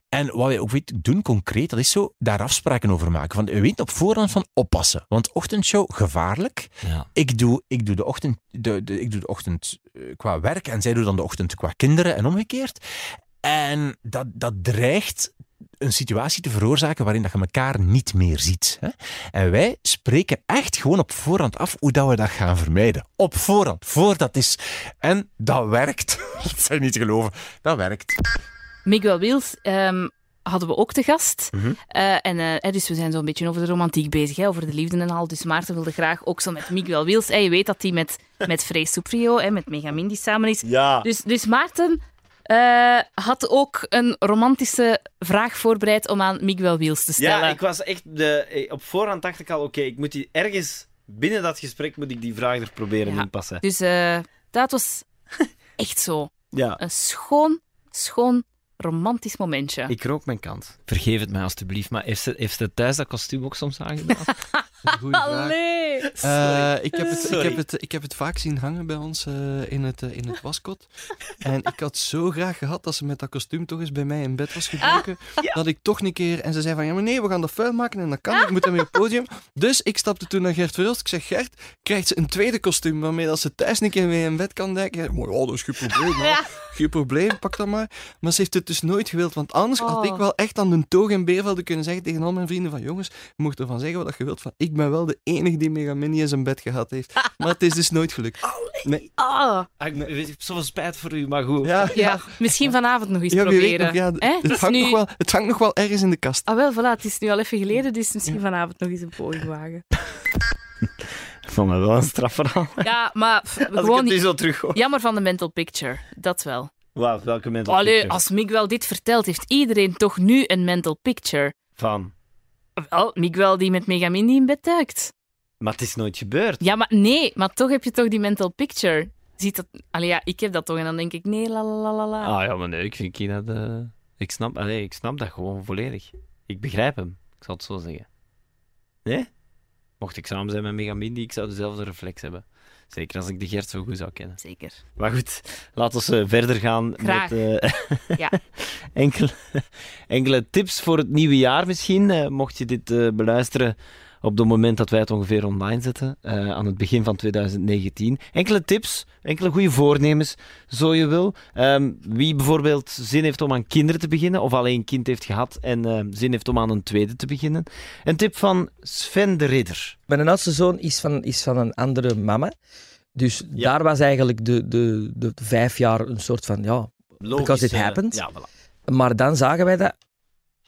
En wat wij ook weet, doen concreet, dat is zo daar afspraken over maken. Van, we weten op voorhand van oppassen. Want ochtendshow, gevaarlijk. Ik, doe, ik, doe de ochtend, de, de, ik doe de ochtend eh, qua werk en zij doet dan de ochtend qua kinderen en omgekeerd. En dat, dat dreigt een situatie te veroorzaken waarin dat je elkaar niet meer ziet. Hè? En wij spreken echt gewoon op voorhand af hoe dat we dat gaan vermijden. Op voorhand, voordat is. En dat werkt. Dat zijn niet te geloven. Dat werkt. Miguel Wils ehm, hadden we ook te gast. Mhm. Eh, en, eh, dus we zijn zo'n beetje over de romantiek bezig, hè, over de liefde en al. Dus Maarten wilde graag ook zo met Miguel Wils. Hè, je weet dat hij met, met Frey Suprio, hè, met Megamindi samen is. Ja. Dus, dus Maarten eh, had ook een romantische vraag voorbereid om aan Miguel Wils te stellen. Ja, ik was echt... De, eh, op voorhand dacht ik al, oké, ik moet die ergens... Binnen dat gesprek moet ik die vraag er proberen Ja. inpassen. Dus eh, dat was echt zo. Ja. Een schoon, schoon, romantisch momentje. Ik rook mijn kant. Vergeef het mij alstublieft, maar heeft ze, heeft ze thuis dat kostuum ook soms aangedaan? Goeie vraag. Allee. Eh, ik, heb het, ik, Sorry. heb het, ik heb het vaak zien hangen bij ons eh, in, het, eh, in het waskot. En ik had zo graag gehad dat ze met dat kostuum toch eens bij mij in bed was gedoken. Dat ik toch een keer... En ze zei van, ja maar nee, we gaan dat vuil maken en dat kan. Ik moet hem op het podium. Dus ik stapte toen naar Gert Verhulst. Ik zeg, Gert, krijgt ze een tweede kostuum waarmee dat ze thuis een keer mee in bed kan duiken? Ja, ja, dat is geen probleem. Geen probleem, pak dat maar. Maar ze heeft het dus nooit gewild. Want anders had Oh. ik wel echt aan de toog en beervelden kunnen zeggen tegen al mijn vrienden van, jongens, je mocht ervan zeggen wat je wilt. Van, ik ben wel de enige die Megamini in zijn bed gehad heeft. Maar het is dus nooit gelukt. Nee. Ah. Ah, ik, ik heb zoveel spijt voor u, maar goed. Ja, Ja, misschien vanavond nog eens Ja, proberen. nog, ja, het, hangt nu- nog wel, het hangt nog wel ergens in de kast. Ah, wel, voilà, het is nu al even geleden, dus misschien vanavond nog eens een poging wagen. Ik vond het wel een strafverhaal. Ja, maar pff, Als ik gewoon het niet... zo terug hoor. Jammer van de mental picture, dat wel. Wauw, welke mental Allee, picture? als Miguel dit vertelt, heeft iedereen toch nu een mental picture. Van. Wel, Miguel die met Megamindi in bed duikt. Maar het is nooit gebeurd. Ja, maar nee, maar toch heb je toch die mental picture. Ziet dat... Allee, ja, ik heb dat toch en dan denk ik, nee, la la la la la. Ah ja, maar nee, ik vind dat... eh, ik, snap, allee, ik snap dat gewoon volledig. Ik begrijp hem, ik zal het zo zeggen. Nee? Mocht ik samen zijn met Megamindi, ik zou dezelfde reflex hebben. Zeker als ik de Gert zo goed zou kennen. Zeker. Maar goed, laten we verder gaan Graag. met eh, Ja. enkele, enkele tips voor het nieuwe jaar misschien. Eh, mocht je dit eh, beluisteren op het moment dat wij het ongeveer online zetten, eh, aan het begin van 2019. Enkele tips, enkele goede voornemens, zo je wil. Ehm, wie bijvoorbeeld zin heeft om aan kinderen te beginnen, of alleen een kind heeft gehad en eh, zin heeft om aan een tweede te beginnen. Een tip van Sven de Ridder. Mijn oudste zoon is van, is van een andere mama. Dus daar was eigenlijk de, de, de vijf jaar een soort van, ja, because it Logisch, eh, happened. ja, voilà. Maar dan zagen wij dat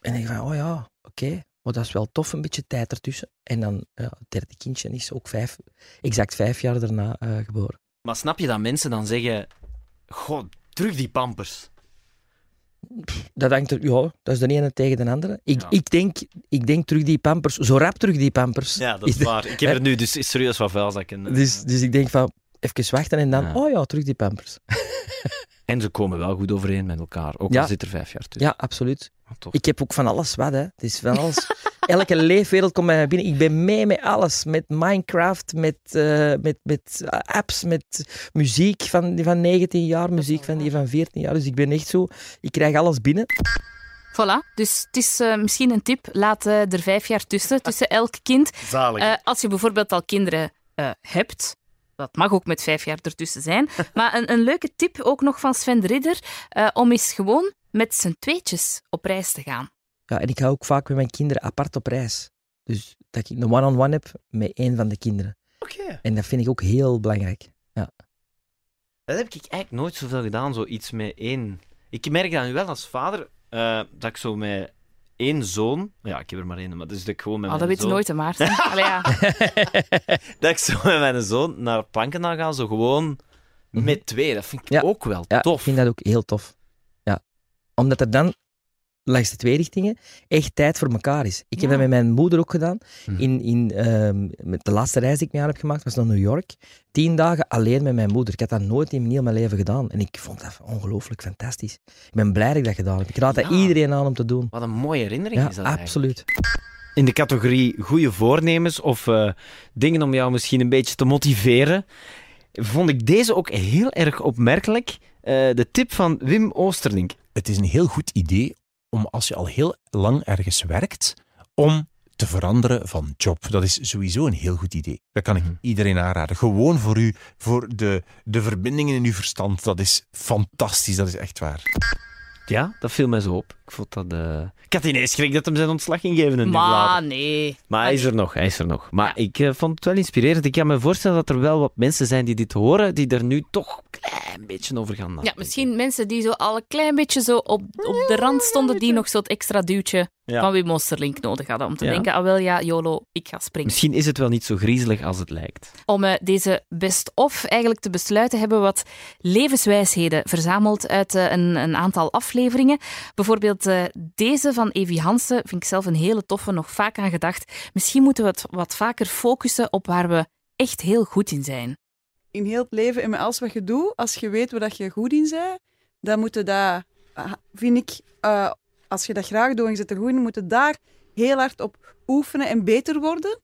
en ik van, oh ja, oké, maar dat is wel tof, een beetje tijd ertussen. En dan, ja, het derde kindje is ook vijf, exact vijf jaar daarna eh, geboren. Maar snap je dat mensen dan zeggen: God, terug die pampers? Dat hangt er, ja, dat is de ene tegen de andere. Ik, ik, denk, ik denk terug die pampers, zo rap terug die pampers. Ja, dat is waar. Ik heb er nu dus serieus wat vuilzakken. eh. Dus, dus ik denk van, even wachten en dan, Ja. oh ja, terug die pampers. En ze komen wel goed overeen met elkaar, ook al zit er vijf jaar tussen. Ja, absoluut. Ah, toch. Ik heb ook van alles wat, hè. Het is van alles. elke leefwereld komt bij mij binnen. Ik ben mee met alles. Met Minecraft, met, eh, met, met apps, met muziek van die van 19 jaar, muziek van die van 14 jaar. Dus ik ben echt zo, ik krijg alles binnen. Voilà, dus het is eh, misschien een tip. Laat eh, er vijf jaar tussen, tussen elk kind. Zalig. Eh, als je bijvoorbeeld al kinderen eh, hebt, dat mag ook met vijf jaar ertussen zijn. maar een, een leuke tip ook nog van Sven de Ridder, eh, om eens gewoon met z'n tweetjes op reis te gaan. Ja, en ik ga ook vaak met mijn kinderen apart op reis. Dus dat ik een one-on-one heb met één van de kinderen. Oké. En dat vind ik ook heel belangrijk. Ja. Dat heb ik eigenlijk nooit zoveel gedaan, zoiets met één. Ik merk dat nu wel als vader, eh, dat ik zo met één zoon... Ja, ik heb er maar één, maar dus dat ik gewoon met Oh, dat mijn weet je nooit, hè, Maarten. Allee, ja. dat ik zo met mijn zoon naar Plankendaal ga, zo gewoon met twee. Dat vind ik ook wel Ja, tof. ik vind dat ook heel tof. Omdat er dan langs de twee richtingen echt tijd voor elkaar is. Ik heb dat met mijn moeder ook gedaan. Mhm. In, in, ehm, met de laatste reis die ik mee aan heb gemaakt, was naar New York. Tien dagen alleen met mijn moeder. Ik had dat nooit in heel mijn leven gedaan. En ik vond dat ongelooflijk fantastisch. Ik ben blij dat ik dat gedaan heb. Ik raad dat iedereen aan om te doen. Wat een mooie herinnering Ja, is dat eigenlijk. absoluut. In de categorie goede voornemens of eh, dingen om jou misschien een beetje te motiveren, vond ik deze ook heel erg opmerkelijk. Eh, de tip van Wim Oosterlink. Het is een heel goed idee om als je al heel lang ergens werkt, om te veranderen van job. Dat is sowieso een heel goed idee. Dat kan ik iedereen aanraden. Gewoon voor u, voor de, de verbindingen in uw verstand. Dat is fantastisch, dat is echt waar. Ja, dat viel mij zo op. Ik vond dat... eh, Ik had ineens schrik dat hem zijn ontslag ging geven een Maar nee. Maar hij is er nog, hij is er nog. Maar ik eh, vond het wel inspirerend. Ik kan me voorstellen dat er wel wat mensen zijn die dit horen, die er nu toch een klein beetje over gaan nadenken. Ja, misschien mensen die zo al een klein beetje zo op, op de rand stonden, die nog zo'n extra duwtje Ja. van Wim Oosterlink nodig hadden. Om te Ja. denken, ah wel ja, YOLO, ik ga springen. Misschien is het wel niet zo griezelig als het lijkt. Om eh, deze best-of eigenlijk te besluiten, hebben we wat levenswijsheden verzameld uit eh, een, een aantal afleveringen. Bijvoorbeeld eh, deze van Evi Hansen vind ik zelf een hele toffe, nog vaak aan gedacht. Misschien moeten we het wat vaker focussen op waar we echt heel goed in zijn. in heel het leven en met alles wat je doet, als je weet waar dat je goed in bent, dan moet je dat, ah, vind ik, eh, als je dat graag doet en je zit er goed in, moet je daar heel hard op oefenen en beter worden.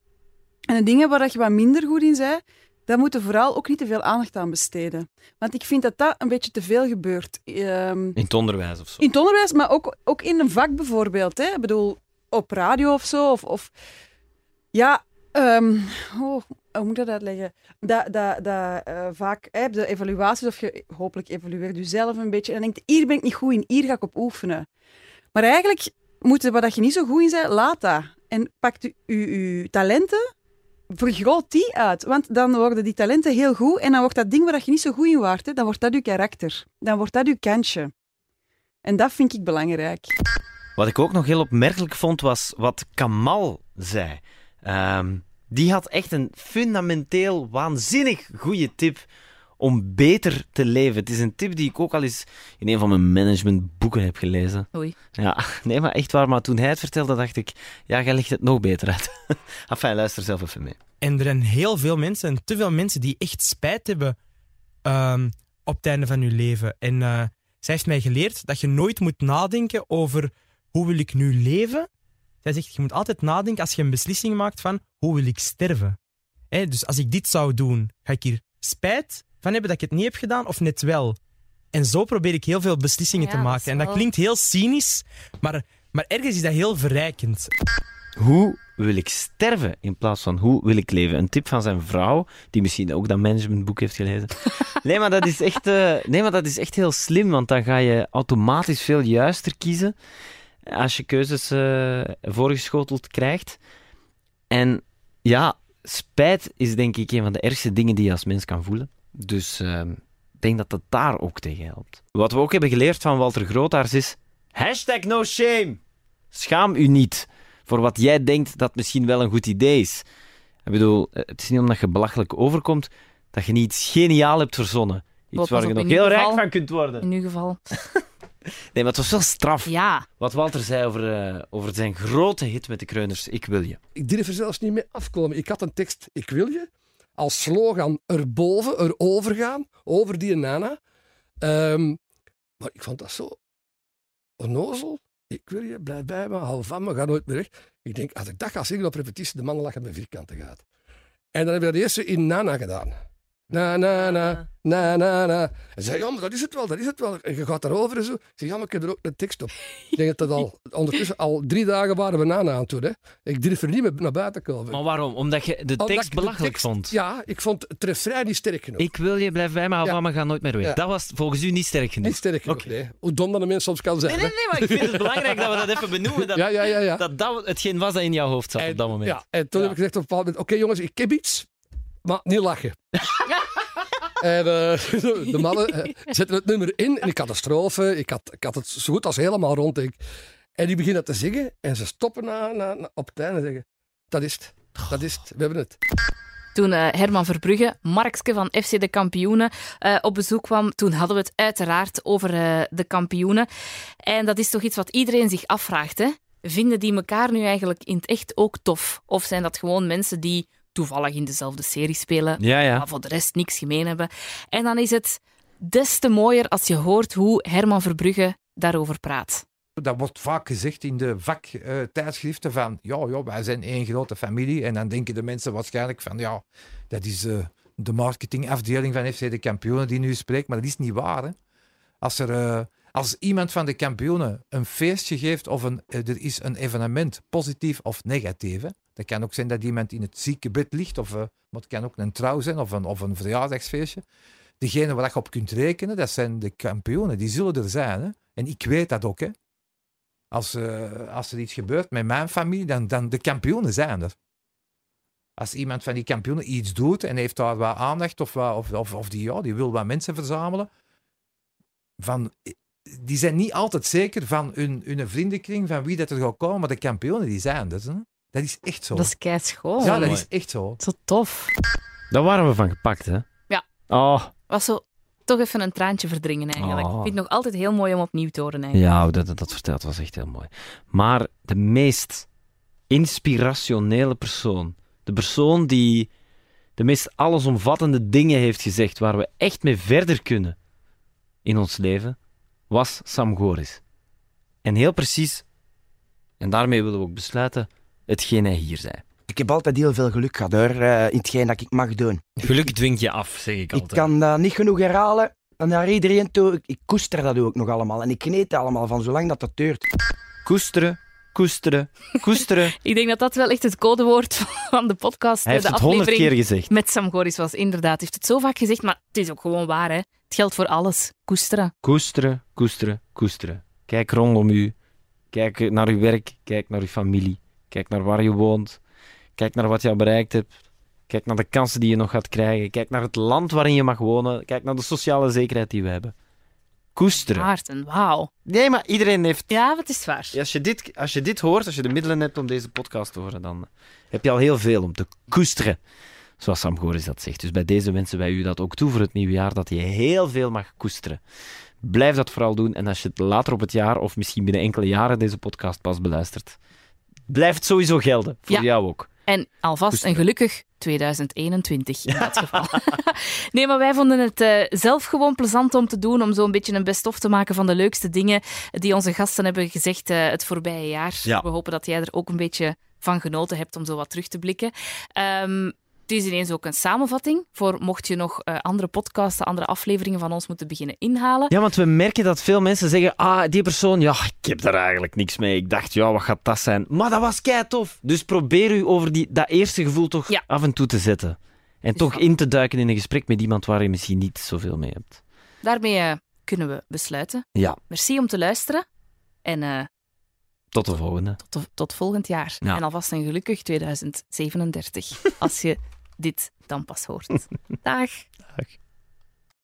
En de dingen waar dat je wat minder goed in bent, daar moet je vooral ook niet te veel aandacht aan besteden. Want ik vind dat dat een beetje te veel gebeurt. Ehm, In het onderwijs of zo. in het onderwijs, maar ook, ook in een vak bijvoorbeeld. Hè? Ik bedoel, op radio of zo. Of, of ja, ehm, oh, hoe moet ik dat uitleggen? Dat, dat, dat eh, vaak hè, de evaluaties, of je hopelijk evalueert jezelf een beetje. En dan denkt, hier ben ik niet goed in, hier ga ik op oefenen. Maar eigenlijk moeten wat dat je niet zo goed in bent, laat dat. En pak je, je talenten, vergroot die uit. Want dan worden die talenten heel goed en dan wordt dat ding waar je niet zo goed in waart, hè, dan wordt dat je karakter. Dan wordt dat je kantje. En dat vind ik belangrijk. Wat ik ook nog heel opmerkelijk vond, was wat Kamal zei. Ehm, die had echt een fundamenteel waanzinnig goede tip om beter te leven. Het is een tip die ik ook al eens in een van mijn managementboeken heb gelezen. Oei. Ja, nee, maar echt waar. Maar toen hij het vertelde, dacht ik, ja, jij legt het nog beter uit. enfin, luister zelf even mee. En er zijn heel veel mensen, en te veel mensen, die echt spijt hebben ehm, op het einde van hun leven. En eh, zij heeft mij geleerd dat je nooit moet nadenken over hoe wil ik nu leven. Zij zegt, je moet altijd nadenken als je een beslissing maakt van hoe wil ik sterven. Hè, dus als ik dit zou doen, ga ik hier spijt van hebben dat ik het niet heb gedaan of net wel. En zo probeer ik heel veel beslissingen Ja, te dat maken. En dat klinkt heel cynisch, maar, maar ergens is dat heel verrijkend. Hoe wil ik sterven in plaats van hoe wil ik leven? Een tip van zijn vrouw, die misschien ook dat managementboek heeft gelezen. Nee, maar dat is echt, eh, nee, maar dat is echt heel slim, want dan ga je automatisch veel juister kiezen als je keuzes eh, voorgeschoteld krijgt. En ja, spijt is denk ik een van de ergste dingen die je als mens kan voelen. Dus eh, ik denk dat dat daar ook tegen helpt. Wat we ook hebben geleerd van Walter Grootaars is... Hashtag no shame! Schaam u niet voor wat jij denkt dat misschien wel een goed idee is. Ik bedoel, eh, het is niet omdat je belachelijk overkomt dat je niet iets geniaal hebt verzonnen. Iets Wat waar je nog heel rijk van kunt worden. In uw geval. Nee, maar het was wel straf. Ja. Wat Walter zei over, eh, over zijn grote hit met de Kreuners, Ik wil je. Ik durf er zelfs niet mee afkomen. Ik had een tekst, ik wil je, als slogan erboven, erover gaan, over die nana. Ehm, maar ik vond dat zo onnozel. ik wil je, blijf bij me, hou van me, ga nooit meer weg. Ik denk, als ik dat ga zingen op repetitie, de mannen lachen met vierkante gaat. En dan heb ik dat eerste in Nana gedaan. Na, na, na, na, na, na. En zei, ja, maar dat is het wel, dat is het wel. En je gaat daarover en zo. Ik zeg, ja, maar ik heb er ook een tekst op. Ik denk dat dat al, ondertussen al drie dagen waren we Nana aan het doen. Hè. Ik durf er niet meer naar buiten komen. Maar waarom? Omdat je de tekst ik de belachelijk tekst- vond. Ja, ik vond het refrein niet sterk genoeg. Ik wil je, blijf bij me, hou Ja. van me, ga nooit meer weg. Ja. Dat was volgens u niet sterk genoeg. Niet sterk genoeg, nee. Hoe dom dat een mens soms kan zijn. Nee, nee, nee, maar ik vind het belangrijk dat we dat even benoemen. Dat, Ja, dat dat hetgeen was dat in jouw hoofd zat op dat moment. Ja, en toen heb ik gezegd op een bepaald moment, oké jongens, ik heb iets, maar niet lachen. en eh, de mannen eh, zetten het nummer in en ik had een strofe, ik had, ik had het zo goed als helemaal rond. ik. En die beginnen te zingen en ze stoppen na, na, na- op het einde en zeggen, dat is het, dat is het, we hebben het. Toen eh, Herman Verbrugge, Markske van FC De Kampioenen, eh, op bezoek kwam, toen hadden we het uiteraard over eh, de kampioenen. En dat is toch iets wat iedereen zich afvraagt, hè? Vinden die elkaar nu eigenlijk in het echt ook tof? Of zijn dat gewoon mensen die toevallig in dezelfde serie spelen, Ja, ja. maar voor de rest niks gemeen hebben? En dan is het des te mooier als je hoort hoe Herman Verbrugge daarover praat. Dat wordt vaak gezegd in de vaktijdschriften van ja, ja, wij zijn één grote familie. En dan denken de mensen waarschijnlijk van ja, dat is eh, de marketingafdeling van FC De Kampioenen die nu spreekt. Maar dat is niet waar. Hè? Als, er, eh, als iemand van de kampioenen een feestje geeft of een, eh, er is een evenement, positief of negatief. Hè? Dat kan ook zijn dat iemand in het ziekenbed ligt, of, eh, maar het kan ook een trouw zijn of een, of een verjaardagsfeestje. Degene waar je op kunt rekenen, dat zijn de kampioenen. Die zullen er zijn. Hè? En ik weet dat ook. Hè? Als, eh, als er iets gebeurt met mijn familie, dan, dan de kampioenen zijn er. Als iemand van die kampioenen iets doet en heeft daar wat aandacht of, wat, of, of, of die, ja, die wil wat mensen verzamelen, van, die zijn niet altijd zeker van hun, hun vriendenkring, van wie dat er gaat komen, maar de kampioenen die zijn er. Hè? Dat is echt zo. Dat is keischoon. Ja, dat is echt zo. Zo tof. Daar waren we van gepakt, hè? Ja. Oh, Was zo toch even een traantje verdringen eigenlijk. Oh. Ik vind het nog altijd heel mooi om opnieuw te horen eigenlijk. ja, dat, dat, dat vertelt was echt heel mooi. Maar de meest inspirationele persoon, de persoon die de meest allesomvattende dingen heeft gezegd waar we echt mee verder kunnen in ons leven, was Sam Goris. En heel precies, en daarmee willen we ook besluiten, hetgeen hij hier zei. Ik heb altijd heel veel geluk gehad hoor, eh, in hetgeen dat ik mag doen. Geluk dwingt je af, zeg ik Ik altijd. kan dat niet genoeg herhalen. En naar iedereen toe, ik, ik koester dat ook nog allemaal. En ik geniet allemaal van, zolang dat dat duurt. Koesteren, koesteren, koesteren. Ik denk dat dat wel echt het codewoord van de podcast, Hij heeft de het honderd aflevering keer gezegd. met Sam Goris was. Inderdaad, hij heeft het zo vaak gezegd, maar het is ook gewoon waar. Hè. Het geldt voor alles. Koesteren. Koesteren, koesteren, koesteren. Kijk rondom u. Kijk naar uw werk. Kijk naar uw familie. Kijk naar waar je woont. Kijk naar wat je al bereikt hebt. Kijk naar de kansen die je nog gaat krijgen. Kijk naar het land waarin je mag wonen. Kijk naar de sociale zekerheid die we hebben. Koesteren. Maarten, wauw. Nee, maar iedereen heeft... Ja, wat is waar. Als je, dit, als je dit hoort, als je de middelen hebt om deze podcast te horen, dan heb je al heel veel om te koesteren. Zoals Sam Goris dat zegt. Dus bij deze wensen wij u dat ook toe voor het nieuwe jaar, dat je heel veel mag koesteren. Blijf dat vooral doen. En als je het later op het jaar, of misschien binnen enkele jaren, deze podcast pas beluistert, blijft het sowieso gelden. Voor Ja. jou ook. En alvast een gelukkig 2021 in dat geval. nee, maar wij vonden het eh, zelf gewoon plezant om te doen, om zo een beetje een best-of te maken van de leukste dingen die onze gasten hebben gezegd eh, het voorbije jaar. Ja. We hopen dat jij er ook een beetje van genoten hebt om zo wat terug te blikken. Ehm, het is ineens ook een samenvatting voor mocht je nog eh, andere podcasten, andere afleveringen van ons moeten beginnen inhalen. Ja, want we merken dat veel mensen zeggen: Ah, die persoon, ja, ik heb daar eigenlijk niks mee. Ik dacht, ja, wat gaat dat zijn? Maar dat was kei tof. Dus probeer u over die, dat eerste gevoel toch af en toe te zetten. En toch in te duiken in een gesprek met iemand waar je misschien niet zoveel mee hebt. Daarmee eh, kunnen we besluiten. Ja, Merci om te luisteren en eh, tot de volgende. tot, tot volgend jaar. Ja. En alvast een gelukkig 2037, als je dit dan pas hoort. Dag. Dag.